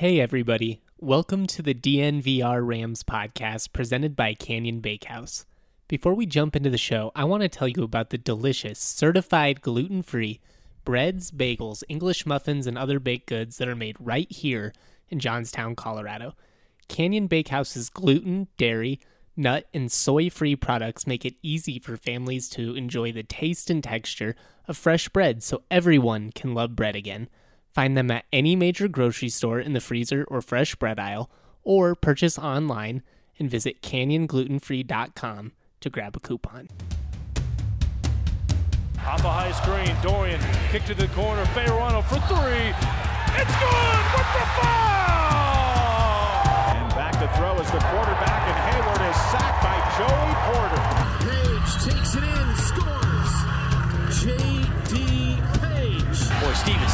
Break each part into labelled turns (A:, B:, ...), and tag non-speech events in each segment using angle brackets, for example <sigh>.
A: Hey, everybody. Welcome to the DNVR Rams podcast presented by Canyon Bakehouse. Before we jump into the show, I want to tell you about the delicious, certified gluten free breads, bagels, English muffins, and other baked goods that are made right here in Johnstown, Colorado. Canyon Bakehouse's gluten, dairy, nut, and soy free products make it easy for families to enjoy the taste and texture of fresh bread so everyone can love bread again. Find them at any major grocery store in the freezer or fresh bread aisle, or purchase online and visit canyonglutenfree.com to grab a coupon.
B: Off a high screen, Dorian kick to the corner, Bejarano for three. It's good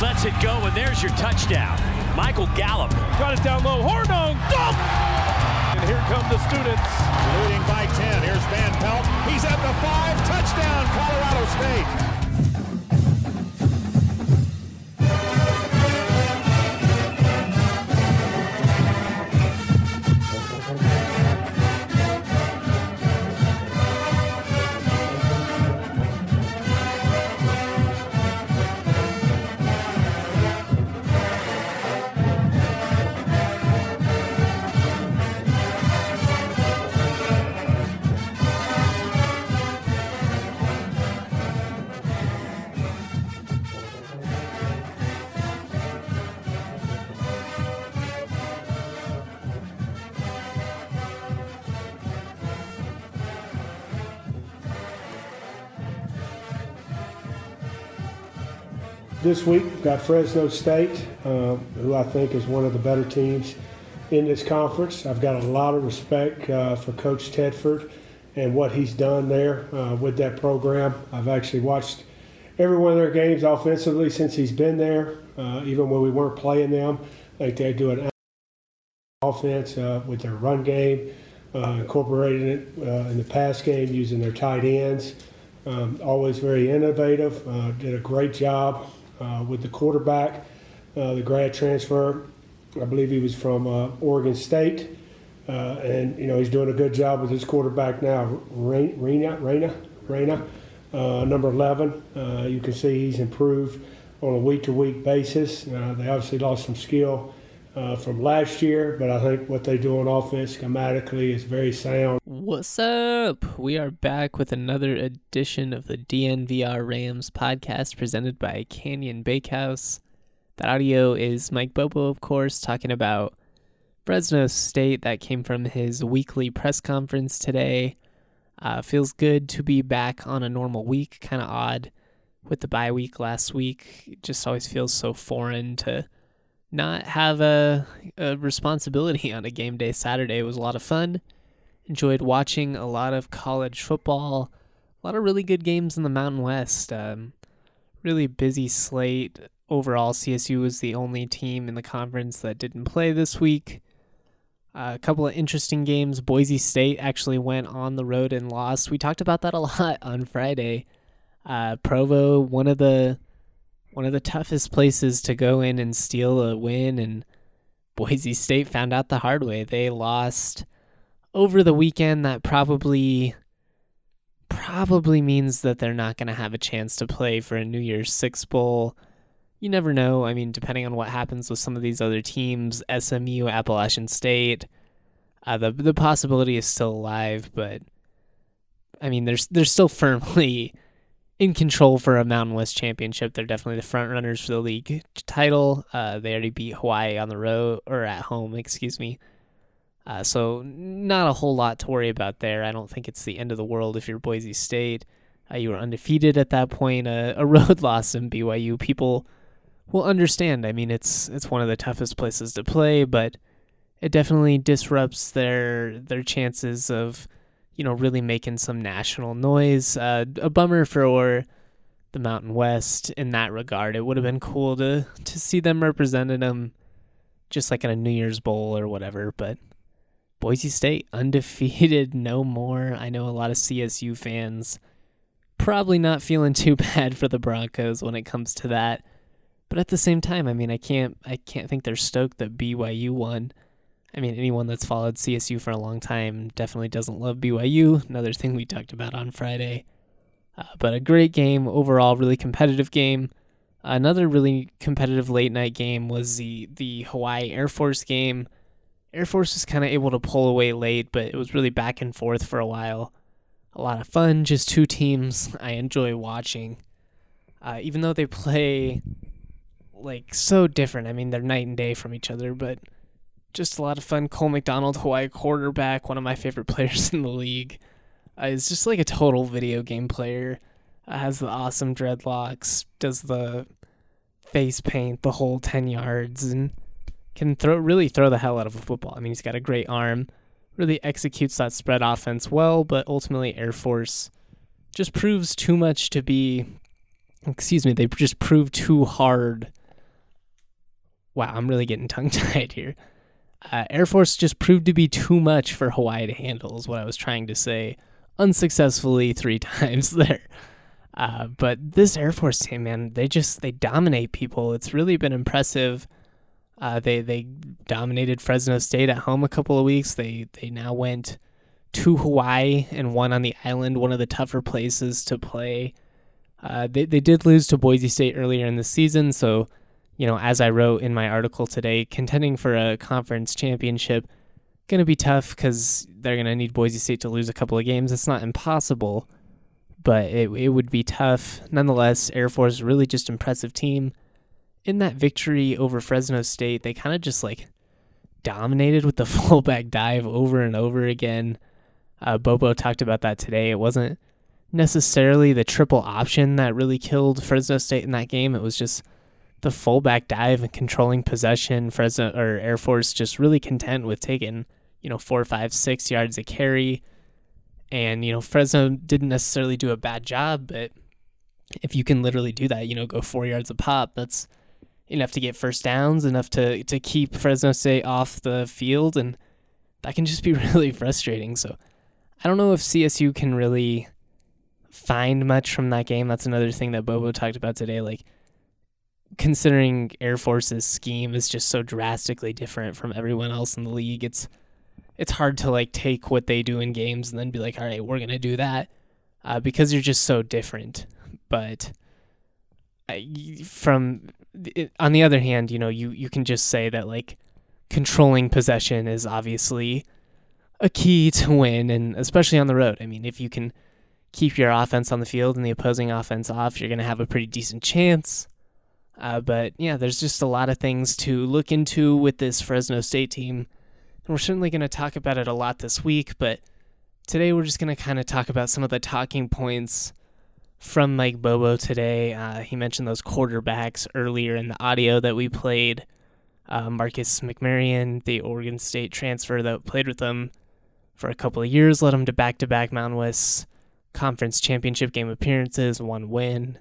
C: Boy, Stevens lets it go, and there's your touchdown. Michael Gallup.
B: Got it down low, Hornung, dunk! And here come the students.
D: Leading by 10. Here's Van Pelt. He's at the five. Touchdown, Colorado State.
E: This week, we've got Fresno State, uh, who I think is one of the better teams in this conference. I've got a lot of respect uh, for Coach Tedford and what he's done there uh, with that program. I've actually watched every one of their games offensively since he's been there, uh, even when we weren't playing them. I think they do an offense uh, with their run game, uh, incorporating it in the pass game using their tight ends. Um, always very innovative. Did a great job uh, with the quarterback, uh, the grad transfer. I believe he was from uh, Oregon State, uh, and you know he's doing a good job with his quarterback now, Re- Reyna, Reyna, Reyna, uh, number 11. Uh, you can see he's improved on a week-to-week basis. Uh, they obviously lost some skill uh, from last year, but I think what they do on offense schematically is very sound.
A: What's up? We are back with another edition of the DNVR Rams podcast presented by Canyon Bakehouse. That audio is Mike Bobo, of course, talking about Fresno State. That came from his weekly press conference today. Uh, feels good to be back on a normal week. Kind of odd with the bye week last week. It just always feels so foreign to not have a, a responsibility on a game day Saturday. It was a lot of fun. Enjoyed watching a lot of college football. A lot of really good games in the Mountain West. Um, really busy slate. Overall, CSU was the only team in the conference that didn't play this week. Uh, a couple of interesting games. Boise State actually went on the road and lost. We talked about that a <laughs> lot on Friday. Uh, Provo, one of the one of the toughest places to go in and steal a win, and Boise State found out the hard way. They lost over the weekend. That probably probably means that they're not going to have a chance to play for a New Year's Six Bowl. You never know. I mean, depending on what happens with some of these other teams, SMU, Appalachian State, uh, the the possibility is still alive. But I mean, there's they're still firmly in control for a Mountain West championship. They're definitely the front runners for the league title. Uh, they already beat Hawaii on the road or at home, excuse me. Uh, so not a whole lot to worry about there. I don't think it's the end of the world if you're Boise State. Uh, you were undefeated at that point. Uh, a <laughs> road loss in BYU, people will understand. I mean, it's it's one of the toughest places to play, but it definitely disrupts their their chances of you know really making some national noise. Uh, a bummer for the Mountain West in that regard. It would have been cool to to see them representing them just like in a New Year's Bowl or whatever, but Boise State <laughs> undefeated no more. I know a lot of CSU fans probably not feeling too <laughs> bad for the Broncos when it comes to that. But at the same time, I mean, I can't I can't think they're stoked that BYU won. I mean, anyone that's followed CSU for a long time definitely doesn't love BYU. Another thing we talked about on Friday. Uh, but a great game overall, really competitive game. Another really competitive late night game was the the Hawaii Air Force game. Air Force was kind of able to pull away late, but it was really back and forth for a while. A lot of fun, just two teams <laughs> I enjoy watching. Uh, even though they play like so different, I mean they're night and day from each other, but just a lot of fun. Cole McDonald, Hawaii quarterback, one of my favorite <laughs> players in the league. Uh, is just like a total video game player. Uh, has the awesome dreadlocks, does the face paint the whole 10 yards, and can throw really throw the hell out of a football. I mean, he's got a great arm, really executes that spread offense well, but ultimately Air Force just proves too much to be excuse me, they just prove too hard. Wow, I'm really getting tongue <laughs> tied here. Uh, Air Force just proved to be too much for Hawaii to handle, is what I was trying to say unsuccessfully three <laughs> times there. Uh, but this Air Force team, man, they just they dominate people. It's really been impressive. Uh, they they dominated Fresno State at home a couple of weeks. They they now went to Hawaii and won on the island, one of the tougher places to play. Uh, they they did lose to Boise State earlier in the season, so you know as I wrote in my article today, contending for a conference championship going to be tough because they're going to need Boise State to lose a couple of games. It's not impossible, but it, it would be tough. Nonetheless, Air Force really just impressive team. In that victory over Fresno State, they kind of just like dominated with the <laughs> fullback dive over and over again. Uh, Bobo talked about that today. It wasn't necessarily the triple option that really killed Fresno State in that game. It was just the fullback dive and controlling possession. Fresno or Air Force just really content with taking, you know, four, five, six yards a carry. And, you know, Fresno didn't necessarily do a bad job, but if you can literally do that, you know, go four yards a pop, that's enough to get first downs, enough to, to keep Fresno State off the field. And that can just be <laughs> really frustrating. So I don't know if CSU can really find much from that game. That's another thing that Bobo talked about today. Like, considering Air Force's scheme is just so drastically different from everyone else in the league, it's it's hard to like take what they do in games and then be like, all right, we're gonna do that uh, because you're just so different. But from on the other hand, you know, you you can just say that like controlling possession is obviously a key to win, and especially on the road. I mean, if you can keep your offense on the field and the opposing offense off, you're to have a pretty decent chance. Uh, but yeah, there's just a lot of things to look into with this Fresno State team. And we're certainly going to talk about it a lot this week, but today we're just going to kind of talk about some of the talking points from Mike Bobo today. Uh, he mentioned those quarterbacks earlier in the audio that we played. Uh, Marcus McMaryion, the Oregon State transfer that played with them for a couple of years, led him to back to back Mountain West conference championship game appearances, one win.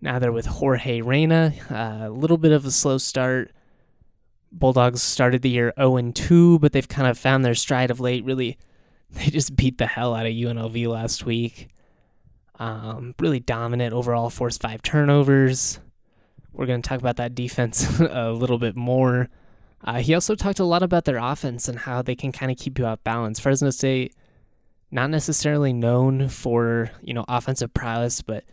A: Now they're with Jorge Reyna. Uh, a little bit of a slow start. Bulldogs started the year 0 2, but they've kind of found their stride of late. Really, <laughs> they just beat the hell out of UNLV last week. Um, really dominant overall, forced five turnovers. We're going to talk about that defense <laughs> a little bit more. Uh, he also talked a lot about their offense and how they can kind of keep you off balance. Fresno State, not necessarily known for you know offensive prowess, but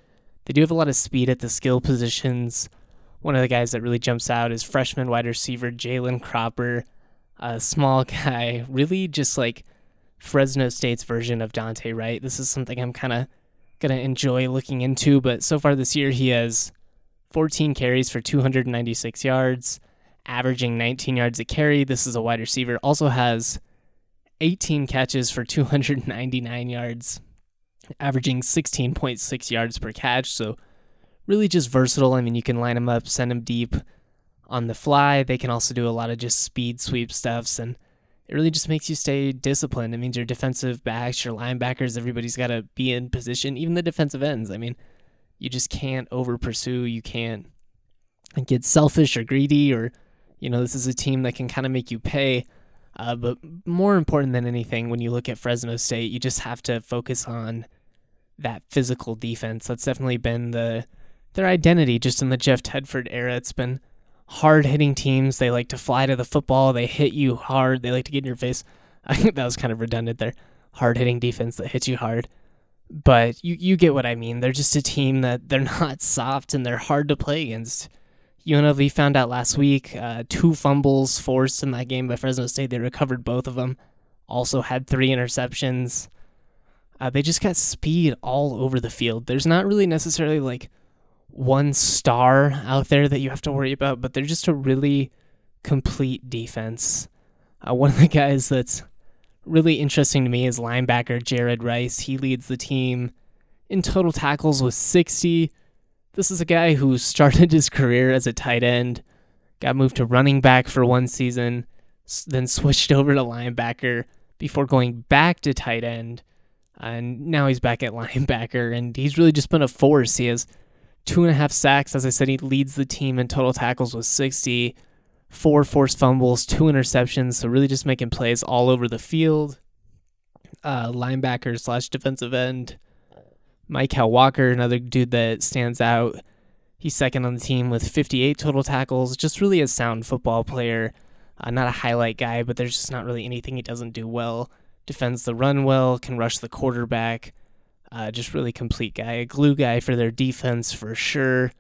A: they do have a lot of speed at the skill positions. One of the guys that really jumps out is freshman wide receiver Jalen Cropper, a small <laughs> guy, really just like Fresno State's version of Dante Wright. This is something I'm kind of going to enjoy looking into, but so far this year he has 14 carries for 296 yards, averaging 19 yards a carry. This is a wide receiver. Also has 18 catches for 299 yards, averaging 16.6 yards per catch. So, really just versatile. I mean, you can line them up, send them deep on the fly. They can also do a lot of just speed sweep stuffs, and it really just makes you stay disciplined. It means your defensive backs, your linebackers, everybody's got to be in position, even the defensive ends. I mean, you just can't over pursue. You can't get selfish or greedy, or, you know, this is a team that can kind of make you pay. Uh, but more important than anything, when you look at Fresno State, you just have to focus on that physical defense. That's definitely been the their identity just in the Jeff Tedford era. It's been hard hitting teams. They like to fly to the football. They hit you hard. They like to get in your face. <laughs> I think that was kind of redundant there. Hard hitting defense that hits you hard. But you, you get what I mean. They're just a team that they're <laughs> not soft and they're hard to play against. UNLV found out last week uh, two fumbles forced in that game by Fresno State. They recovered both of them. Also had three interceptions. Uh, they just got speed all over the field. There's not really necessarily like one star out there that you have to worry about, but they're just a really complete defense. Uh, one of the guys that's really interesting to me is linebacker Jared Rice. He leads the team in total tackles with 60. This is a guy who started <laughs> his career as a tight end, got moved to running back for one season, then switched over to linebacker before going back to tight end. And now he's back at <laughs> linebacker, and he's really just been a force. He has two and a half sacks. As I said, he leads the team in total tackles with 60, four forced fumbles, two interceptions. So really just making plays all over the field. Uh, linebacker slash defensive end. Mykal Walker, another dude that stands out. He's second on the team with 58 total tackles. Just really a sound football player. Uh, not a highlight guy, but there's just not really anything he doesn't do well. Defends the run well, can rush the quarterback. Uh, just really complete guy, a glue guy for their defense for sure.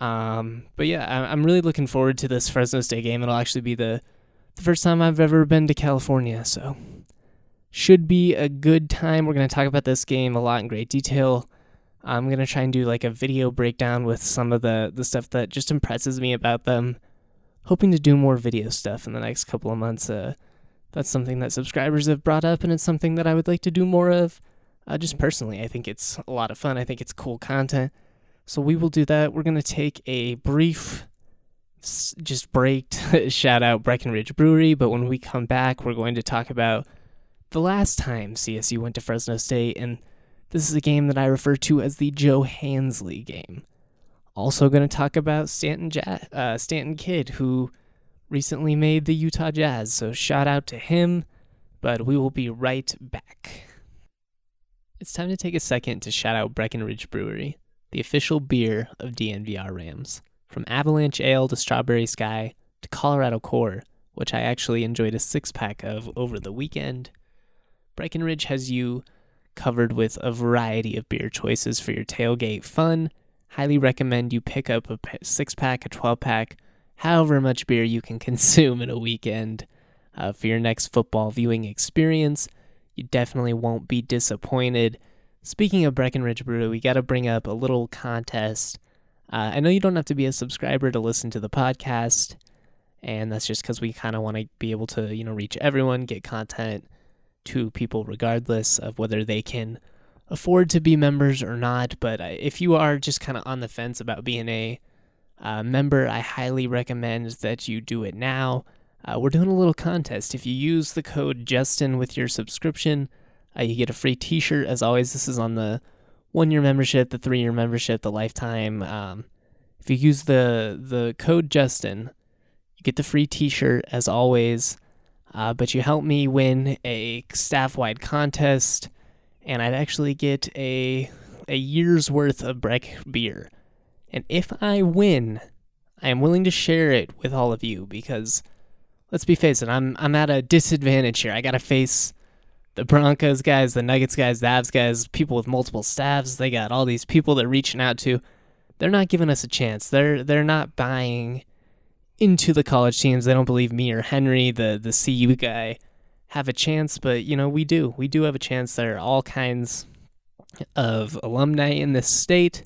A: Um, but yeah, I'm really looking forward to this Fresno State game. It'll actually be the, the first time I've ever been to California, so should be a good time. We're going to talk about this game a lot in great detail. I'm going to try and do like a video breakdown with some of the, the stuff that just impresses me about them. Hoping to do more video stuff in the next couple of months. Uh, that's something that subscribers have brought up, and it's something that I would like to do more of. Uh, just personally, I think it's a lot of fun. I think it's cool content. So we will do that. We're going to take a brief, just break, <laughs> shout out Breckenridge Brewery. But when we come back, we're going to talk about the last time CSU went to Fresno State. And this is a game that I refer to as the Joe Hansley game. Also, going to talk about Stanton, ja- uh, Stanton Kidd, who recently made the Utah Jazz. So shout out to him. But we will be right back. It's time to take a second to shout out Breckenridge Brewery, the official beer of DNVR Rams. From Avalanche Ale to Strawberry Sky to Colorado Core, which I actually enjoyed a six pack of over the weekend, Breckenridge has you covered with a variety of beer choices for your tailgate fun. Highly recommend you pick up a six pack, a 12 pack, however much beer you can <laughs> consume in a weekend uh, for your next football viewing experience you definitely won't be disappointed. Speaking of Breckenridge Brew, we got to bring up a little contest. Uh, I know you don't have to be a subscriber to listen to the podcast, and that's just because we kind of want to be able to, you know, reach everyone, get content to people regardless of whether they can afford to be members or not. But uh, if you are just kind of on the fence about being a uh, member, I highly recommend that you do it now. Uh, we're doing a little contest. If you use the code Justin with your subscription, uh, you get a free T-shirt. As always, this is on the one-year membership, the three-year membership, the lifetime. Um, if you use the the code Justin, you get the free T-shirt as always. Uh, but you help me win a staff-wide contest, and I'd actually get a a year's worth of Breck beer. And if I win, I am willing to share it with all of you because let's be face it, I'm I'm at a disadvantage here. I gotta face the Broncos guys, the Nuggets guys, the Avs guys, people with multiple staffs. They got all these people they're reaching out to. They're not giving us a chance. They're they're not buying into the college teams. They don't believe me or Henry, the the CU guy, have a chance. But you know we do. We do have a chance. There are all kinds of alumni in this state.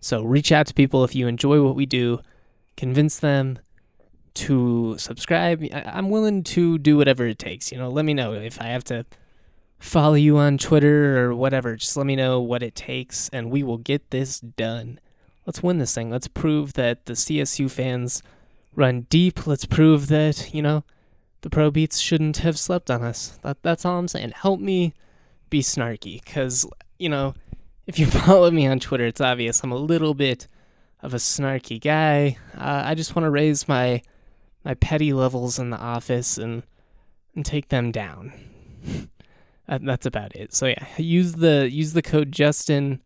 A: So reach out to people if you enjoy what we do. Convince them to subscribe. I'm willing to do whatever it takes. You know, let me know if I have to follow you on Twitter or whatever. Just let me know what it takes, and we will get this done. Let's win this thing. Let's prove that the CSU fans run deep. Let's prove that, you know, the Pro Beats shouldn't have slept on us. That, that's all I'm saying. Help me be snarky, because, you know, if you <laughs> follow me on Twitter, it's obvious I'm a little bit of a snarky guy. Uh, I just want to raise my my petty levels in the office and and take them down. <laughs> that's about it. So yeah, use the use the code Justin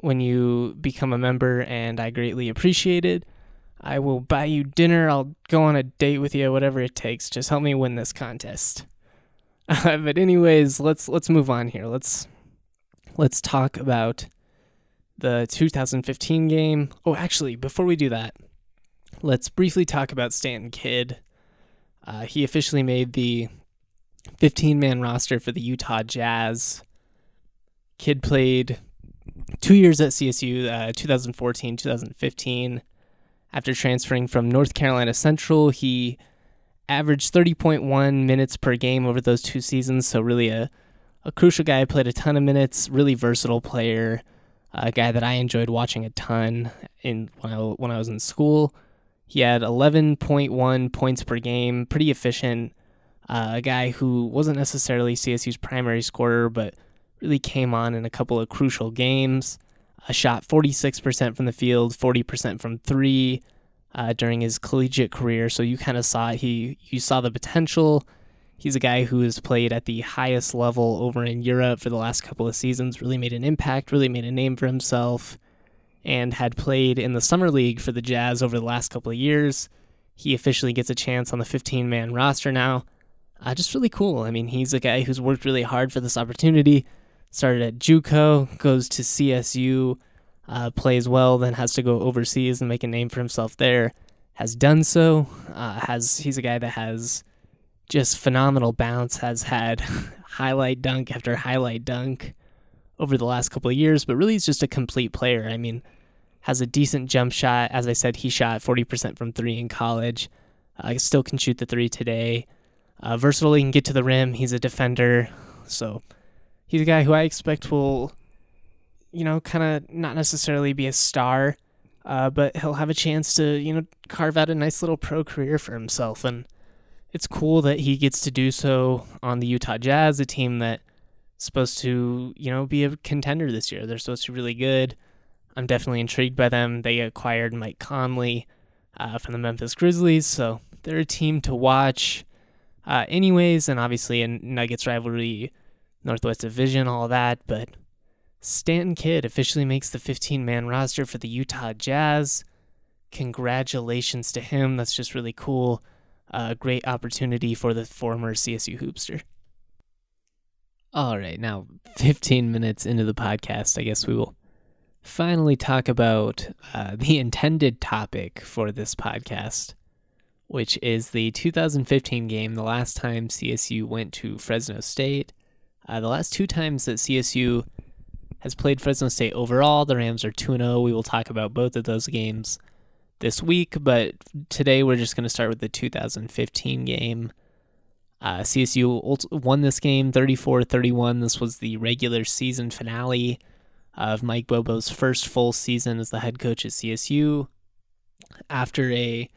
A: when you become a member, and I greatly appreciate it. I will buy you dinner. I'll go on a date with you, whatever it takes. Just help me win this contest. <laughs> But anyways, let's let's move on here. Let's let's talk about the 2015 game. Oh, actually, before we do that, let's briefly talk about Stanton Kidd. Uh, he officially made the 15 man roster for the Utah Jazz. Kidd played two years at CSU, uh, 2014, 2015. After transferring from North Carolina Central, he averaged 30.1 minutes per game over those two seasons. So, really, a, a crucial guy. Played a ton of minutes, really versatile player, a guy that I enjoyed watching a ton in when I, when I was in school. He had 11.1 points per game, pretty efficient. Uh, a guy who wasn't necessarily CSU's primary scorer, but really came on in a couple of crucial games. A shot 46% from the field, 40% from three uh, during his collegiate career. So you kind of saw he you saw the potential. He's a guy who has played at the highest level over in Europe for the last couple of seasons. Really made an impact. Really made a name for himself and had played in the summer league for the Jazz over the last couple of years. He officially gets a chance on the 15 man roster now. Uh, just really cool. I mean, he's a guy who's worked really hard for this opportunity. Started at JUCO, goes to CSU, uh, plays well, then has to go overseas and make a name for himself there. Has done so. Uh, has he's a guy that has just phenomenal bounce. Has had <laughs> highlight dunk after highlight dunk over the last couple of years, but really he's just a complete player. I mean, has a decent jump shot. As I said, he shot 40% from three in college. Uh, still can shoot the three today. Uh, versatile, he can get to the rim. He's a defender. So he's a guy who I expect will, you know, kind of not necessarily be a star, uh, but he'll have a chance to, you know, carve out a nice little pro career for himself. And it's cool that he gets to do so on the Utah Jazz, a team that's supposed to, you know, be a contender this year. They're supposed to be really good. I'm definitely intrigued by them. They acquired Mike Conley uh, from the Memphis Grizzlies, so they're a team to watch. Uh, anyways, and obviously a Nuggets rivalry, Northwest Division, all that. But Stanton Kidd officially makes the 15 man roster for the Utah Jazz. Congratulations to him. That's just really cool. A great opportunity for the former CSU hoopster. All right, now 15 minutes into the podcast, I guess we will finally talk about uh, the intended topic for this podcast, which is the 2015 game, the last time CSU went to Fresno State. Uh, the last two times that CSU has played Fresno State overall, the Rams are 2 0. We will talk about both of those games this week, but today we're just going to start with the 2015 game. Uh, CSU won this game 34 31. This was the regular season finale of Mike Bobo's first full season as the head coach at CSU. After a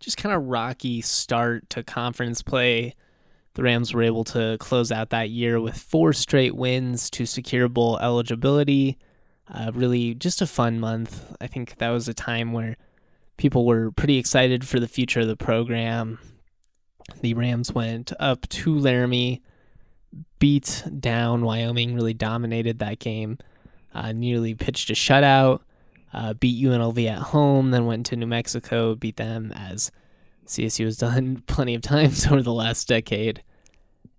A: just kind of rocky start to conference play, the Rams were able to close out that year with four straight wins to secure bowl eligibility. Uh, really, just a fun month. I think that was a time where people were pretty excited for the future of the program. The Rams went up to Laramie, beat down Wyoming, really dominated that game, uh, nearly pitched a shutout, uh, beat UNLV at home, then went to New Mexico, beat them as CSU has done <laughs> plenty of times <laughs> over the last decade.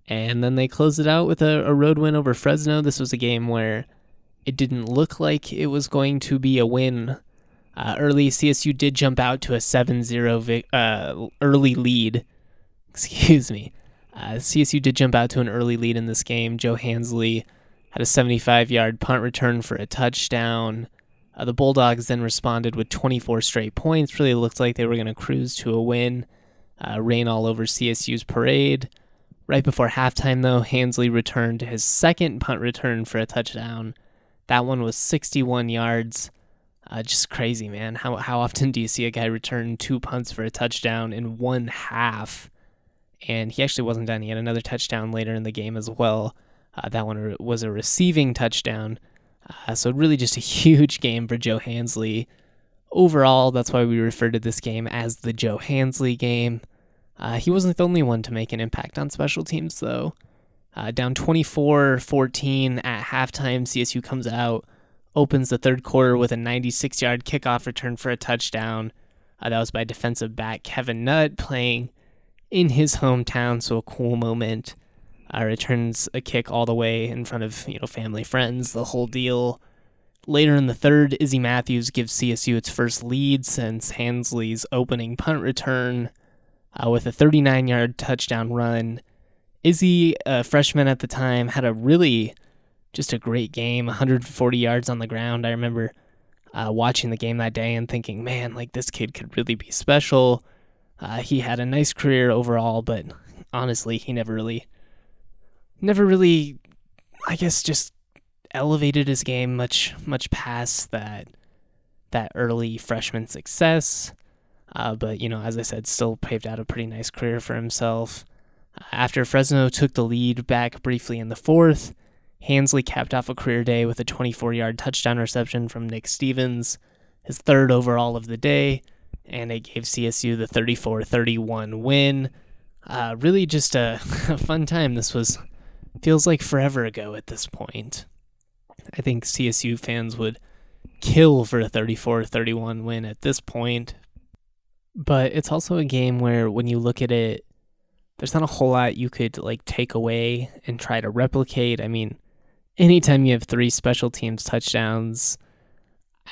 A: And then they closed it out with a, a road win over Fresno. This was a game where it didn't look like it was going to be a win. Uh, early, CSU did jump out to a 7 0 vi- uh, early lead <laughs> excuse me. Uh, CSU did jump out to an early lead in this game. Joe Hansley had a 75 yard punt return for a touchdown. Uh, the Bulldogs then responded with 24 straight points. Really looked like they were going to cruise to a win, uh, rain all over CSU's parade. Right before halftime, though, Hansley returned his second punt return for a touchdown. That one was 61 yards. Uh, just crazy, man. How, how often do you see a guy return two punts for a touchdown in one half? and he actually wasn't done. He had another touchdown later in the game as well. Uh, that one was a receiving touchdown. Uh, so really just a <laughs> huge game for Joe Hansley. Overall, that's why we refer to this game as the Joe Hansley game. Uh, he wasn't the only one to make an impact on special teams, though. Uh, down 24 14 at halftime, CSU comes out opens the third quarter with a 96 yard kickoff return for a touchdown. Uh, that was by defensive back Kevin Nutt playing in his hometown, so a cool moment. Uh, returns a kick all the way in front of you know family, friends, the whole deal. Later in the third, Izzy Matthews gives CSU its first lead since Hansley's opening punt return uh, with a 39 yard touchdown run. Izzy, a freshman at the time, had a really just a great game 140 yards on the ground. I remember uh, watching the game that day and thinking, man, like this kid could really be special. Uh, he had a nice career overall, but honestly, he never really, never really, I guess, just elevated his game much, much past that, that early freshman success. Uh, but you know, as I said, still paved out a pretty nice career for himself. After Fresno took the lead back briefly in the fourth, Hansley capped off a career day with a 24 yard touchdown reception from Nick Stevens, his third overall of the day, and it gave CSU the 34 31 win. Uh, really just a, <laughs> a fun time. This was, feels like forever ago at this point. I think CSU fans would kill for a 34 31 win at this point. But it's also a game where when you look at it, there's not a whole lot you could like take away and try to replicate. I mean, anytime you have three special teams touchdowns,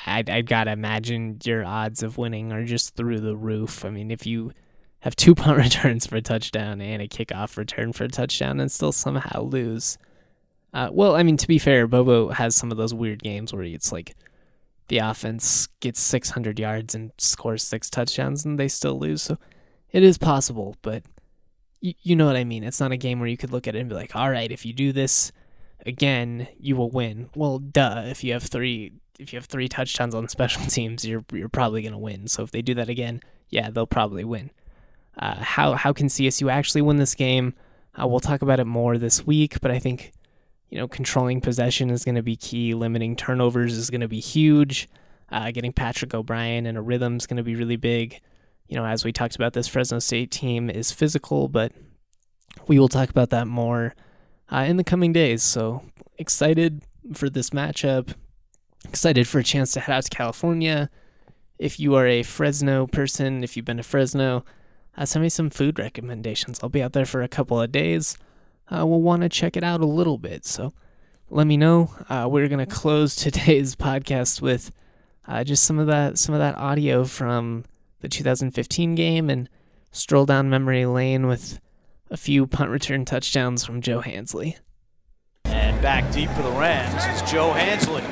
A: I'd, I'd gotta imagine your odds of winning are just through the roof. I mean, if you have two <laughs> punt returns for a touchdown and a kickoff return for a touchdown and still somehow lose. Uh, well, I mean, to be fair, Bobo has some of those weird games where it's like the offense gets 600 yards and scores six touchdowns and they still lose. So it is possible, but you, you know what I mean. It's not a game where you could look at it and be like, all right, if you do this again, you will win. Well, duh. If you have three, if you have three touchdowns on special <laughs> teams, you're you're probably gonna win. So if they do that again, yeah, they'll probably win. Uh, how how can CSU actually win this game? Uh, we'll talk about it more this week, but I think you know controlling possession is going to be key. Limiting turnovers is going to be huge. Uh, getting Patrick O'Brien in a rhythm is going to be really big. You know, as we talked about, this Fresno State team is physical, but we will talk about that more uh, in the coming days. So excited for this matchup. Excited for a chance to head out to California. If you are a Fresno person, if you've been to Fresno, uh, send me some food recommendations. I'll be out there for a couple of days. Uh, we'll want to check it out a little bit. So let me know. Uh, we're gonna close <laughs> today's podcast with uh, just some of that some of that audio from the 2015 game and stroll down memory lane with a few punt return touchdowns from Joe Hansley.
C: And back deep for the Rams is Joe Hansley.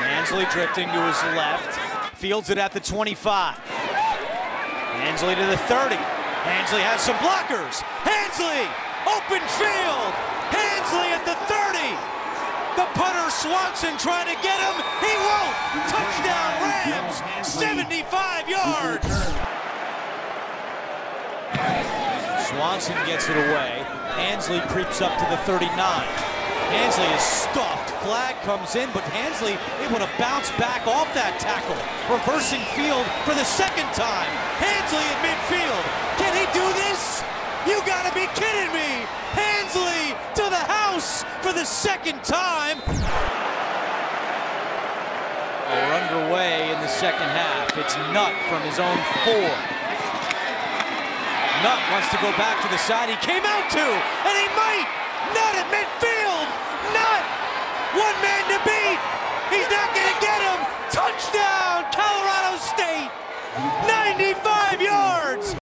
C: Hansley drifting to his left, fields it at the 25. Hansley to the 30. Hansley has some blockers. Hansley, open field. Hansley at the 30. The punter Swanson trying to get him. He won't. Touchdown Rams, 75 yards. Swanson gets it away. Hansley creeps up to the 39. Hansley is stuffed. Flag comes in, but Hansley able to bounce back off that tackle. Reversing field for the second time. Hansley in midfield. Can he do this? You gotta be kidding me! Hansley to the house for the second time. We're underway in the second half. It's Nutt from his own four. Nutt wants to go back to the side. He came out to, and he might. Nutt at midfield. Nutt. One man to beat. He's not going to get him. Touchdown, Colorado State. 95 yards.